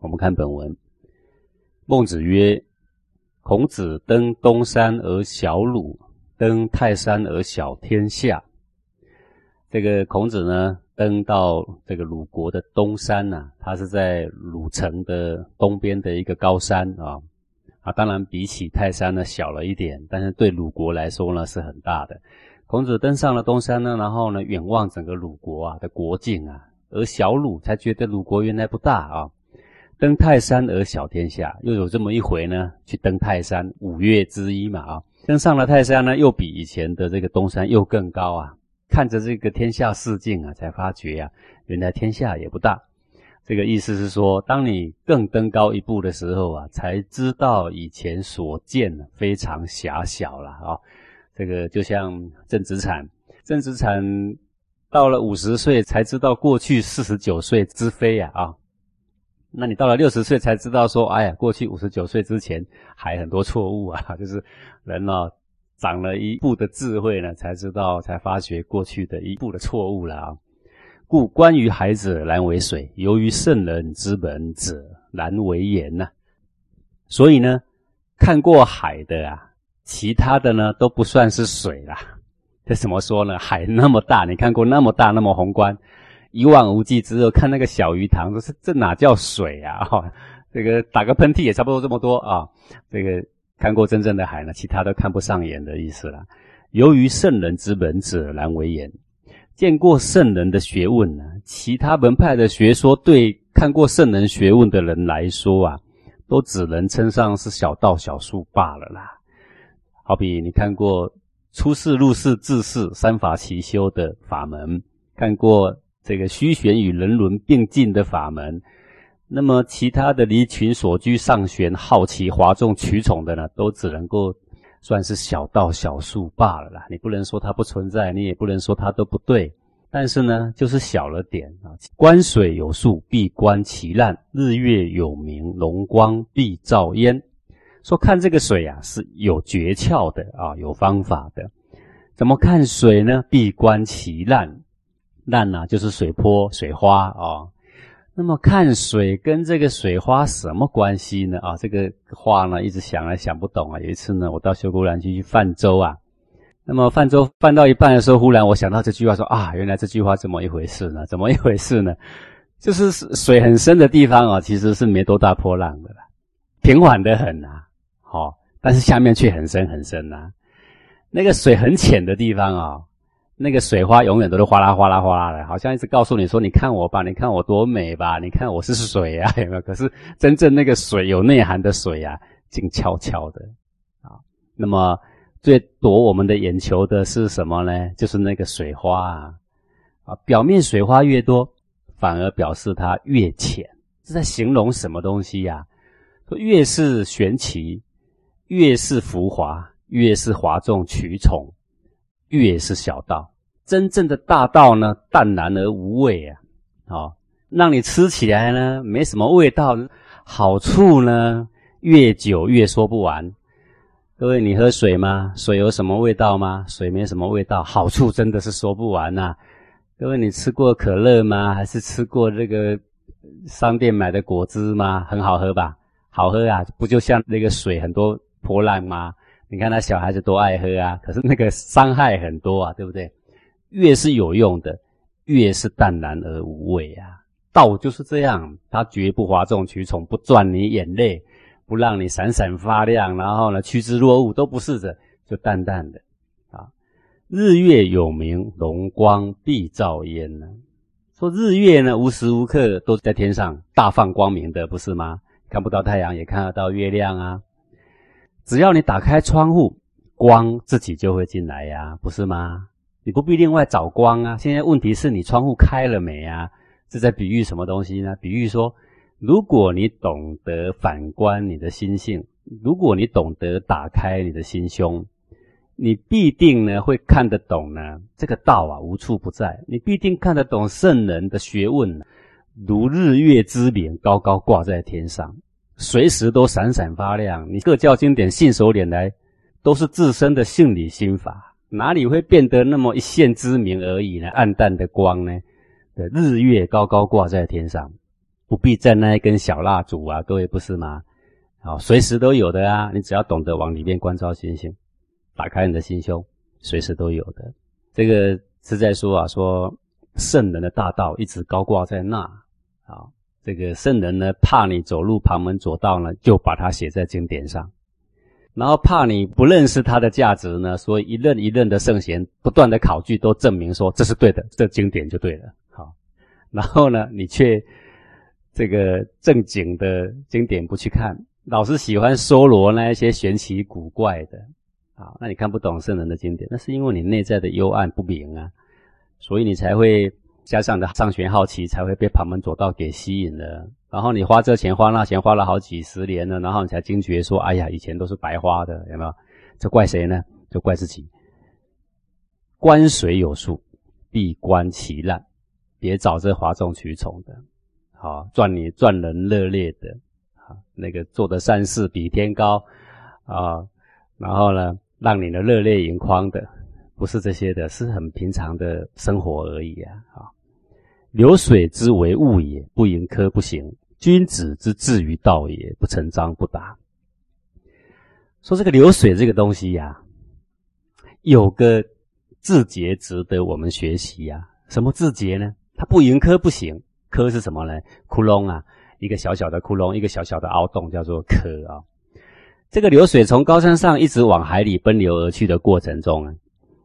我们看本文，孟子曰：“孔子登东山而小鲁，登泰山而小天下。”这个孔子呢，登到这个鲁国的东山呐，他是在鲁城的东边的一个高山啊。啊，当然比起泰山呢小了一点，但是对鲁国来说呢是很大的。孔子登上了东山呢，然后呢远望整个鲁国啊的国境啊，而小鲁才觉得鲁国原来不大啊。登泰山而小天下，又有这么一回呢，去登泰山，五岳之一嘛啊。登上了泰山呢，又比以前的这个东山又更高啊。看着这个天下四境啊，才发觉呀，原来天下也不大。这个意思是说，当你更登高一步的时候啊，才知道以前所见非常狭小了啊。这个就像郑子产，郑子产到了五十岁才知道过去四十九岁之非呀啊。那你到了六十岁才知道说，哎呀，过去五十九岁之前还很多错误啊，就是人呢。长了一步的智慧呢，才知道，才发觉过去的一步的错误了啊！故关于海者难为水，由于圣人之门者难为言呐。所以呢，看过海的啊，其他的呢都不算是水啦。这怎么说呢？海那么大，你看过那么大那么宏观，一望无际，只有看那个小鱼塘，说是这哪叫水啊？哈，这个打个喷嚏也差不多这么多啊，这个。看过真正的海呢，其他都看不上眼的意思了。由于圣人之门者难为言，见过圣人的学问呢，其他门派的学说对看过圣人学问的人来说啊，都只能称上是小道小术罢了啦。好比你看过出世入世治世三法齐修的法门，看过这个虚玄与人伦并进的法门。那么其他的离群所居、上玄好奇、哗众取宠的呢，都只能够算是小道小术罢了啦。你不能说它不存在，你也不能说它都不对。但是呢，就是小了点啊。观水有数，必观其烂；日月有明，龙光必照焉。说看这个水啊，是有诀窍的啊，有方法的。怎么看水呢？必观其烂，烂呢就是水波、水花啊。那么看水跟这个水花什么关系呢？啊，这个话呢一直想来想不懂啊。有一次呢，我到修姑兰去泛舟啊，那么泛舟泛到一半的时候，忽然我想到这句话，说啊，原来这句话这么一回事呢？怎么一回事呢？就是水很深的地方啊，其实是没多大波浪的啦，平缓的很呐，好，但是下面却很深很深呐。那个水很浅的地方啊。那个水花永远都是哗啦哗啦哗啦的，好像一直告诉你说：“你看我吧，你看我多美吧，你看我是水啊，有没有？”可是真正那个水有内涵的水啊，静悄悄的啊。那么最夺我们的眼球的是什么呢？就是那个水花啊，啊，表面水花越多，反而表示它越浅，是在形容什么东西呀？说越是玄奇，越是浮华，越是哗众取宠。越是小道，真正的大道呢，淡然而无味啊！哦，让你吃起来呢，没什么味道，好处呢，越久越说不完。各位，你喝水吗？水有什么味道吗？水没什么味道，好处真的是说不完呐。各位，你吃过可乐吗？还是吃过这个商店买的果汁吗？很好喝吧？好喝啊！不就像那个水很多波浪吗？你看那小孩子多爱喝啊，可是那个伤害很多啊，对不对？越是有用的，越是淡然而无味啊。道就是这样，它绝不哗众取宠，不赚你眼泪，不让你闪闪发亮，然后呢趋之若鹜，都不是的，就淡淡的啊。日月有明，龙光必照焉呢。说日月呢，无时无刻都在天上大放光明的，不是吗？看不到太阳，也看得到月亮啊。只要你打开窗户，光自己就会进来呀，不是吗？你不必另外找光啊。现在问题是你窗户开了没啊？这在比喻什么东西呢？比喻说，如果你懂得反观你的心性，如果你懂得打开你的心胸，你必定呢会看得懂呢。这个道啊无处不在，你必定看得懂圣人的学问，如日月之明，高高挂在天上。随时都闪闪发亮。你各教经典信手拈来，都是自身的性理心法，哪里会变得那么一线之明而已呢？暗淡的光呢？的日月高高挂在天上，不必在那一根小蜡烛啊，各位不是吗？好，随时都有的啊，你只要懂得往里面关照心性，打开你的心胸，随时都有的。这个是在说啊，说圣人的大道一直高挂在那啊，这个圣人呢，怕你走入旁门左道呢，就把它写在经典上。然后怕你不认识它的价值呢，所以一任一任的圣贤不断的考据，都证明说这是对的，这经典就对了。好，然后呢，你却这个正经的经典不去看，老是喜欢搜罗那一些玄奇古怪的，啊，那你看不懂圣人的经典，那是因为你内在的幽暗不明啊，所以你才会加上的上玄好奇，才会被旁门左道给吸引了。然后你花这钱花那钱花了好几十年了，然后你才惊觉说：“哎呀，以前都是白花的，有没有？”这怪谁呢？就怪自己。观水有术，必观其烂。别找这哗众取宠的，好赚你赚人热烈的，好那个做的善事比天高啊，然后呢，让你的热泪盈眶的，不是这些的，是很平常的生活而已啊，啊。流水之为物也，不盈科不行；君子之志于道也，不成章不达。说这个流水这个东西呀，有个字节值得我们学习呀。什么字节呢？它不盈科不行，科是什么呢？窟窿啊，一个小小的窟窿，一个小小的凹洞，叫做科啊。这个流水从高山上一直往海里奔流而去的过程中啊，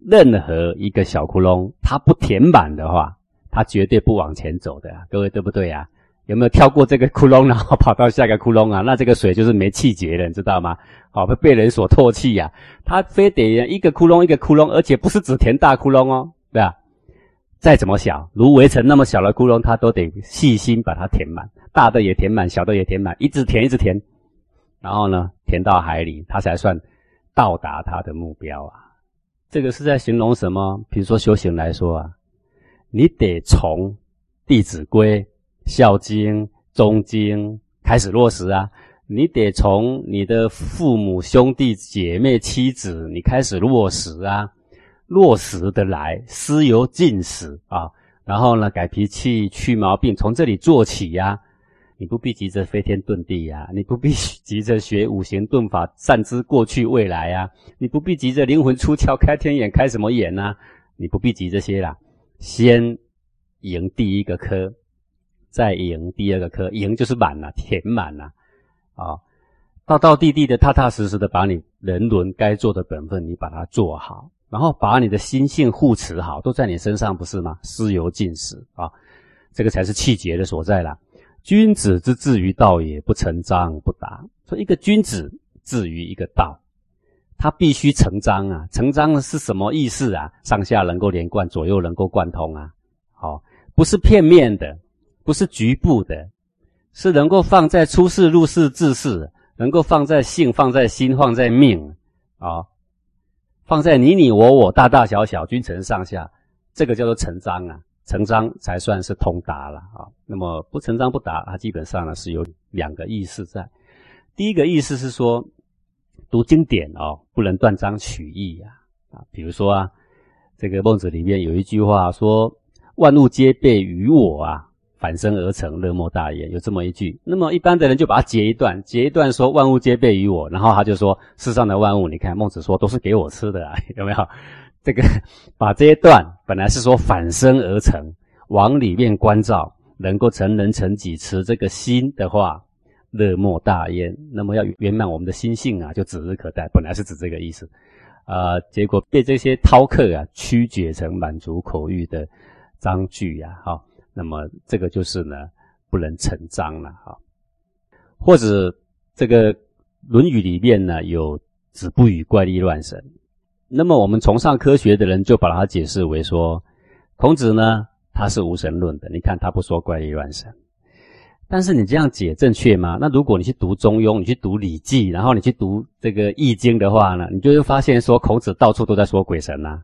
任何一个小窟窿，它不填满的话。他绝对不往前走的，各位对不对呀？有没有跳过这个 窟窿，然后跑到下个窟窿啊？那这个水就是没气节了，你知道吗？好，会被人所唾弃呀。他非得一个窟窿一个窟窿，而且不是只填大窟窿哦，对吧？再怎么小，如围城那么小的窟窿，他都得细心把它填满，大的也填满，小的也填满，一直填一直填，然后呢，填到海里，他才算到达他的目标啊。这个是在形容什么？比如说修行来说啊。你得从《弟子规》《孝经》《中经》开始落实啊！你得从你的父母、兄弟姐妹、妻子，你开始落实啊！落实的来，思由尽始啊！然后呢，改脾气、去毛病，从这里做起呀！你不必急着飞天遁地呀！你不必 急着学五行遁法，善知过去未来呀！你不必急着灵魂出窍、开天眼、开什么眼呢？你不必急这些啦。先赢第一个科，再赢第二个科，赢就是满了，填满了，啊，道道地地的、踏踏实实的把你人伦该做的本分，你把它做好，然后把你的心性护持好，都在你身上，不是吗？思由尽始啊，这个才是气节的所在啦。君子之志于道也，不成章不达。说一个君子至于一个道。它必须成章啊！成章是什么意思啊？上下能够连贯，左右能够贯通啊！好，不是片面的，不是局部的，是能够放在出世、入世、治世，能够放在性、放在心、放在命啊，放在你你我我、大大小小、君臣上下，这个叫做成章啊！成章才算是通达了啊！那么不成章不达，它基本上呢是有两个意思在。第一个意思是说。读经典哦，不能断章取义呀！啊，比如说啊，这个孟子里面有一句话说：“万物皆备于我啊，反生而成，乐莫大焉。”有这么一句。那么一般的人就把它截一段，截一段说：“万物皆备于我。”然后他就说：“世上的万物，你看孟子说都是给我吃的，啊，有没有？”这个把这一段本来是说反生而成，往里面关照，能够成人成己，持这个心的话。乐莫大焉。那么要圆满我们的心性啊，就指日可待。本来是指这个意思，啊，结果被这些饕客啊曲解成满足口欲的章句呀，哈。那么这个就是呢，不能成章了，哈。或者这个《论语》里面呢有“子不语怪力乱神”，那么我们崇尚科学的人就把它解释为说，孔子呢他是无神论的。你看他不说怪力乱神。但是你这样解正确吗？那如果你去读《中庸》，你去读《礼记》，然后你去读这个《易经》的话呢，你就会发现说孔子到处都在说鬼神呐，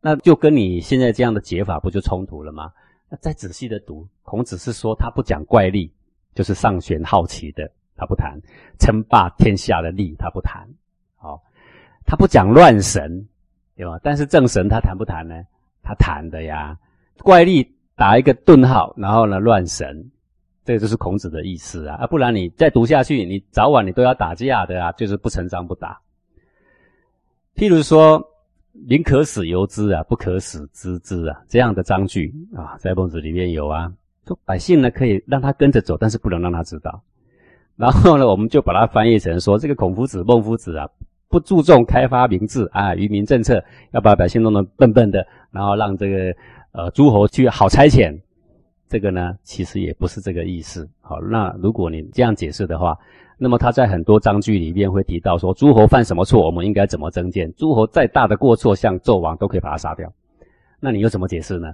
那就跟你现在这样的解法不就冲突了吗？那再仔细的读，孔子是说他不讲怪力，就是上玄好奇的，他不谈称霸天下的力，他不谈。好，他不讲乱神，对吧？但是正神他谈不谈呢？他谈的呀。怪力打一个顿号，然后呢，乱神。这就是孔子的意思啊，啊，不然你再读下去，你早晚你都要打架的啊，就是不成章不打。譬如说“宁可使由之啊，不可使知之啊”这样的章句啊，在孟子里面有啊，说百姓呢可以让他跟着走，但是不能让他知道。然后呢，我们就把它翻译成说，这个孔夫子、孟夫子啊，不注重开发民智啊，愚民政策，要把百姓弄得笨笨的，然后让这个呃诸侯去好差遣。这个呢，其实也不是这个意思。好，那如果你这样解释的话，那么他在很多章句里面会提到说，诸侯犯什么错，我们应该怎么增谏？诸侯再大的过错，像纣王都可以把他杀掉。那你又怎么解释呢？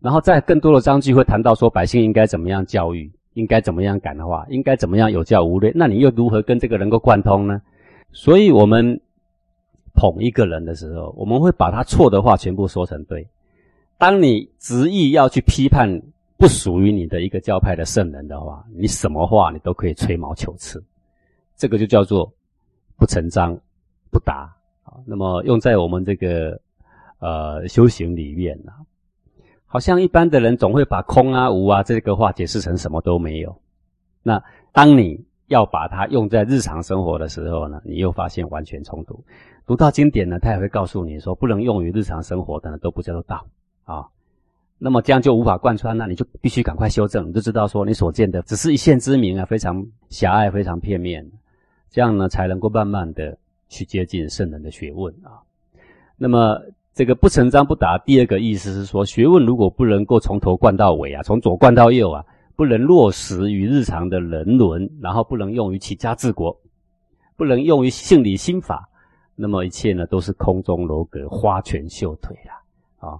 然后在更多的章句会谈到说，百姓应该怎么样教育？应该怎么样感化？应该怎么样有教无类？那你又如何跟这个能够贯通呢？所以，我们捧一个人的时候，我们会把他错的话全部说成对。当你执意要去批判不属于你的一个教派的圣人的话，你什么话你都可以吹毛求疵，这个就叫做不成章不达啊。那么用在我们这个呃修行里面呢？好像一般的人总会把空啊、无啊这个话解释成什么都没有。那当你要把它用在日常生活的时候呢，你又发现完全冲突。读到经典呢，他也会告诉你说，不能用于日常生活的呢，都不叫做道啊。那么这样就无法贯穿，那你就必须赶快修正，你就知道说你所见的只是一线之明啊，非常狭隘、非常片面。这样呢，才能够慢慢的去接近圣人的学问啊。那么。这个不成章不达，第二个意思是说，学问如果不能够从头贯到尾啊，从左贯到右啊，不能落实于日常的人伦，然后不能用于起家治国，不能用于性理心法，那么一切呢都是空中楼阁、花拳绣腿了啊！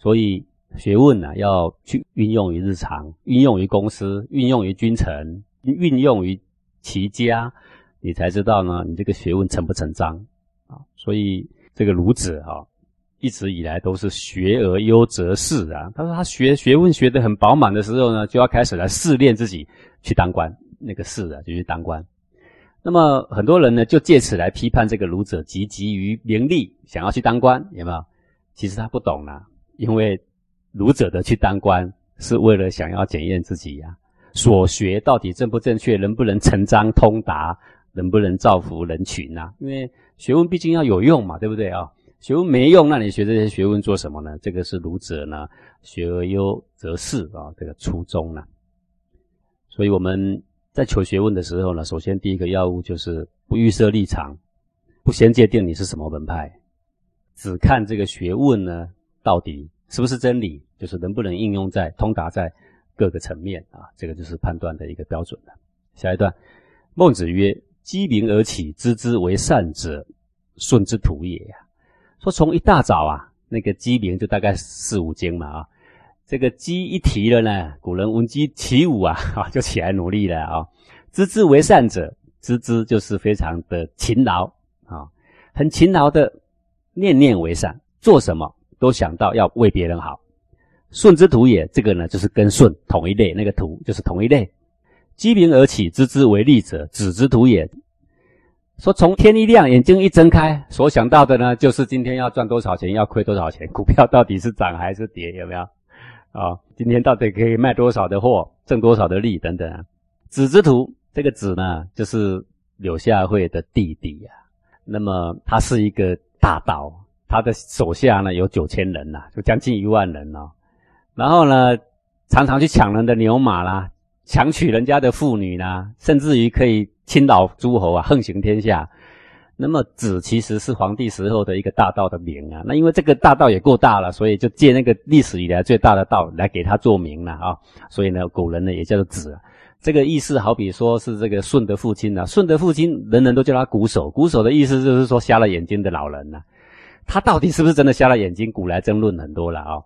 所以学问呢要去运用于日常，运用于公司，运用于君臣，运用于齐家，你才知道呢，你这个学问成不成章啊！所以这个孺子啊。一直以来都是学而优则仕啊。他说他学学问学得很饱满的时候呢，就要开始来试炼自己去当官。那个仕啊，就去当官。那么很多人呢，就借此来批判这个儒者急急于名利，想要去当官，有没有？其实他不懂啊，因为儒者的去当官是为了想要检验自己呀，所学到底正不正确，能不能成章通达，能不能造福人群呐？因为学问毕竟要有用嘛，对不对啊？学问没用，那你学这些学问做什么呢？这个是儒者呢，学而优则仕啊，这个初衷呢。所以我们在求学问的时候呢，首先第一个要务就是不预设立场，不先界定你是什么门派，只看这个学问呢到底是不是真理，就是能不能应用在通达在各个层面啊，这个就是判断的一个标准了。下一段，孟子曰：“鸡鸣而起，知之为善者，顺之徒也呀。”说从一大早啊，那个鸡鸣就大概四五更嘛啊，这个鸡一啼了呢，古人闻鸡起舞，啊 就起来努力了啊。知之为善者，知之就是非常的勤劳啊，很勤劳的念念为善，做什么都想到要为别人好。顺之徒也，这个呢就是跟顺同一类，那个徒就是同一类。鸡鸣而起，知之为利者，子之徒也。说从天一亮，眼睛一睁开，所想到的呢，就是今天要赚多少钱，要亏多少钱，股票到底是涨还是跌，有没有？啊，今天到底可以卖多少的货，挣多少的利等等。子之徒，这个子呢，就是柳下惠的弟弟呀。那么他是一个大盗，他的手下呢有九千人呐，就将近一万人哦。然后呢，常常去抢人的牛马啦，强娶人家的妇女啦，甚至于可以。倾倒诸侯啊，横行天下。那么子其实是皇帝时候的一个大道的名啊。那因为这个大道也够大了，所以就借那个历史以来最大的道来给他做名了啊。所以呢，古人呢也叫做子。这个意思好比说是这个舜的父亲啊，舜的父亲人人都叫他瞽叟。瞽叟的意思就是说瞎了眼睛的老人呐。他到底是不是真的瞎了眼睛？古来争论很多了啊。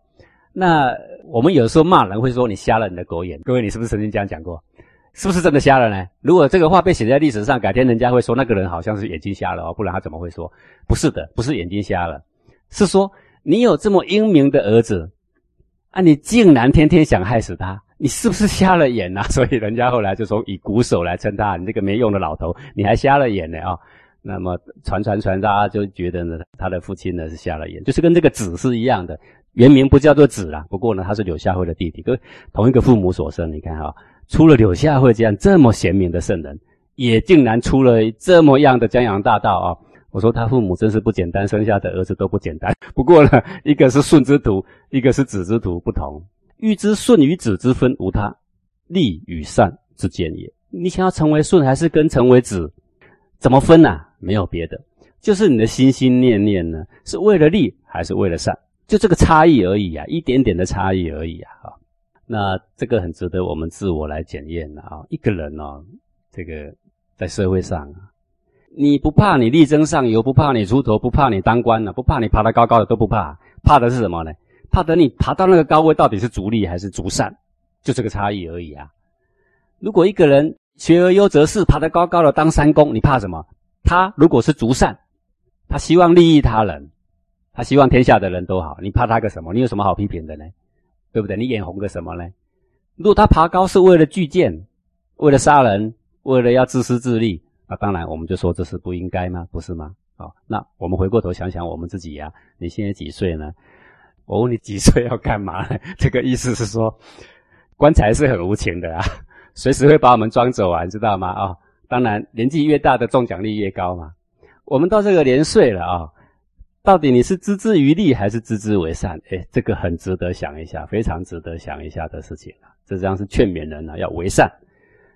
那我们有时候骂人会说你瞎了你的狗眼。各位，你是不是曾经这样讲过？是不是真的瞎了呢？如果这个话被写在历史上，改天人家会说那个人好像是眼睛瞎了哦，不然他怎么会说不是的？不是眼睛瞎了，是说你有这么英明的儿子啊，你竟然天天想害死他，你是不是瞎了眼呐？所以人家后来就说以鼓手来称他，你这个没用的老头，你还瞎了眼呢啊！那么传传传，大家就觉得呢，他的父亲呢是瞎了眼，就是跟这个子是一样的，原名不叫做子啦，不过呢，他是柳下惠的弟弟，跟同一个父母所生。你看哈，出了柳下惠这样这么贤明的圣人，也竟然出了这么样的江洋大盗啊！我说他父母真是不简单，生下的儿子都不简单。不过呢，一个是顺之徒，一个是子之徒，不同。欲知顺与子之分，无他，利与善之间也。你想要成为顺，还是跟成为子，怎么分呢？没有别的，就是你的心心念念呢，是为了利还是为了善？就这个差异而已啊，一点点的差异而已啊！啊，那这个很值得我们自我来检验的啊。一个人哦，这个在社会上啊，你不怕你力争上游，不怕你出头，不怕你当官呢，不怕你爬得高高的都不怕，怕的是什么呢？怕等你爬到那个高位，到底是逐利还是逐善？就这个差异而已啊。如果一个人学而优则仕，爬得高高的当三公，你怕什么？他如果是逐善，他希望利益他人。他希望天下的人都好，你怕他个什么？你有什么好批评的呢？对不对？你眼红个什么呢？如果他爬高是为了巨剑，为了杀人，为了要自私自利，那当然我们就说这是不应该吗？不是吗？好，那我们回过头想想我们自己呀，你现在几岁呢？我问你几岁要干嘛？这个意思是说，棺材是很无情的啊，随时会把我们装走啊，你知道吗？啊，当然年纪越大的中奖率越高嘛。我们到这个年岁了啊。到底你是知之于利还是知之为善？哎，这个很值得想一下，非常值得想一下的事情啊！这张是劝勉人呢，要为善。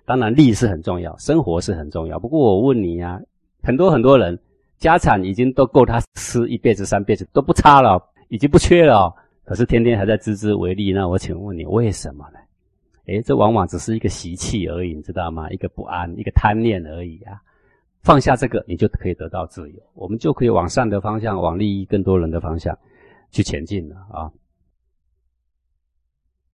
当然，利是很重要，生活是很重要。不过我问你呀，很多很多人家产已经都够他吃一辈子、三辈子都不差了，已经不缺了，可是天天还在知之为利。那我请问你，为什么呢？诶，这往往只是一个习气而已，你知道吗？一个不安，一个贪念而已啊。放下这个，你就可以得到自由，我们就可以往善的方向，往利益更多人的方向去前进了啊。